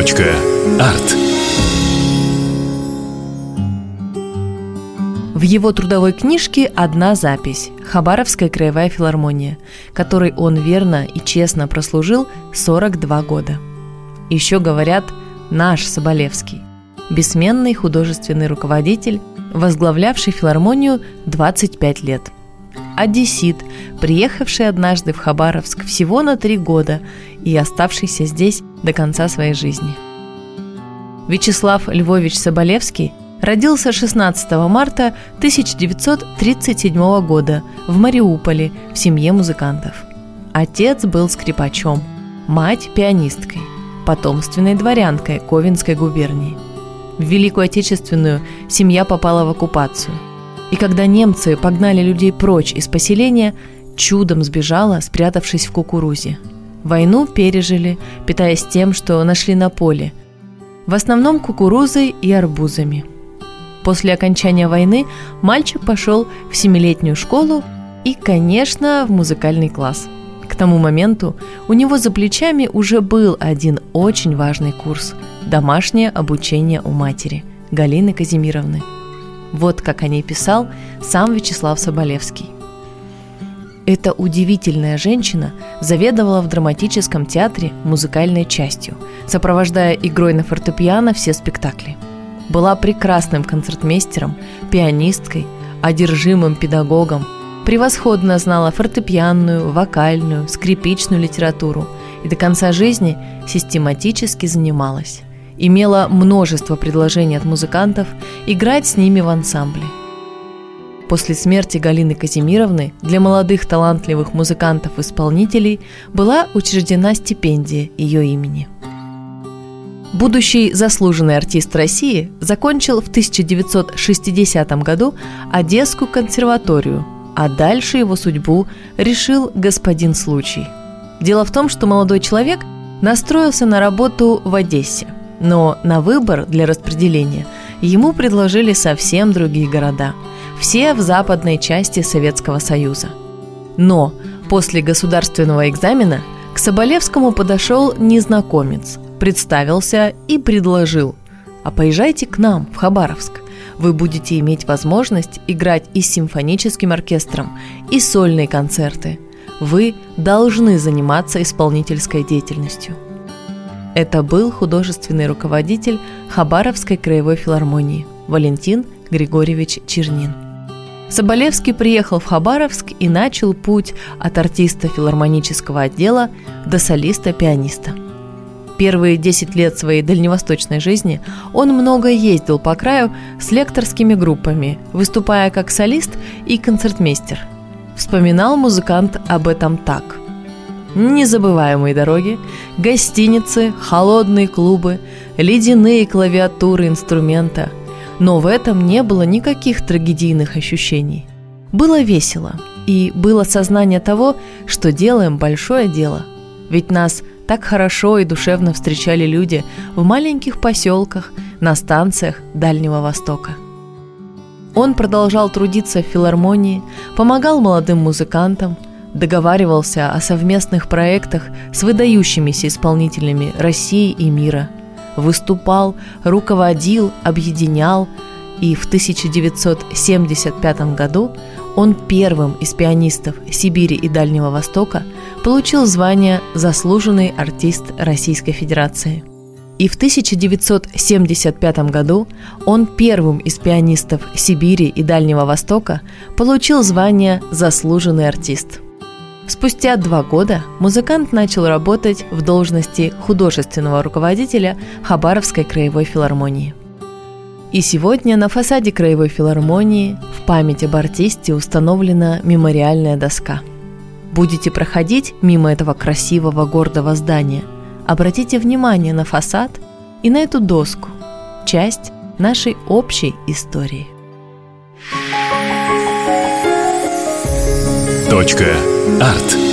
Арт. В его трудовой книжке одна запись – Хабаровская краевая филармония, которой он верно и честно прослужил 42 года. Еще говорят «наш Соболевский» – бессменный художественный руководитель, возглавлявший филармонию 25 лет – одессит, приехавший однажды в Хабаровск всего на три года и оставшийся здесь до конца своей жизни. Вячеслав Львович Соболевский родился 16 марта 1937 года в Мариуполе в семье музыкантов. Отец был скрипачом, мать – пианисткой, потомственной дворянкой Ковенской губернии. В Великую Отечественную семья попала в оккупацию – и когда немцы погнали людей прочь из поселения, чудом сбежала, спрятавшись в кукурузе. Войну пережили, питаясь тем, что нашли на поле. В основном кукурузой и арбузами. После окончания войны мальчик пошел в семилетнюю школу и, конечно, в музыкальный класс. К тому моменту у него за плечами уже был один очень важный курс – домашнее обучение у матери Галины Казимировны – вот как о ней писал сам Вячеслав Соболевский. Эта удивительная женщина заведовала в драматическом театре музыкальной частью, сопровождая игрой на фортепиано все спектакли. Была прекрасным концертмейстером, пианисткой, одержимым педагогом, превосходно знала фортепианную, вокальную, скрипичную литературу и до конца жизни систематически занималась имела множество предложений от музыкантов играть с ними в ансамбле. После смерти Галины Казимировны для молодых талантливых музыкантов-исполнителей была учреждена стипендия ее имени. Будущий заслуженный артист России закончил в 1960 году Одесскую консерваторию, а дальше его судьбу решил господин случай. Дело в том, что молодой человек настроился на работу в Одессе – но на выбор для распределения ему предложили совсем другие города, все в западной части Советского Союза. Но после государственного экзамена к Соболевскому подошел незнакомец, представился и предложил «А поезжайте к нам, в Хабаровск. Вы будете иметь возможность играть и с симфоническим оркестром, и сольные концерты. Вы должны заниматься исполнительской деятельностью». Это был художественный руководитель Хабаровской краевой филармонии Валентин Григорьевич Чернин. Соболевский приехал в Хабаровск и начал путь от артиста филармонического отдела до солиста-пианиста. Первые 10 лет своей дальневосточной жизни он много ездил по краю с лекторскими группами, выступая как солист и концертмейстер. Вспоминал музыкант об этом так – Незабываемые дороги, гостиницы, холодные клубы, ледяные клавиатуры инструмента. Но в этом не было никаких трагедийных ощущений. Было весело, и было сознание того, что делаем большое дело. Ведь нас так хорошо и душевно встречали люди в маленьких поселках, на станциях Дальнего Востока. Он продолжал трудиться в филармонии, помогал молодым музыкантам – договаривался о совместных проектах с выдающимися исполнителями России и мира, выступал, руководил, объединял, и в 1975 году он первым из пианистов Сибири и Дальнего Востока получил звание «Заслуженный артист Российской Федерации». И в 1975 году он первым из пианистов Сибири и Дальнего Востока получил звание «Заслуженный артист». Спустя два года музыкант начал работать в должности художественного руководителя Хабаровской краевой филармонии. И сегодня на фасаде краевой филармонии в память об артисте установлена мемориальная доска. Будете проходить мимо этого красивого гордого здания, обратите внимание на фасад и на эту доску, часть нашей общей истории. Точка. Арт.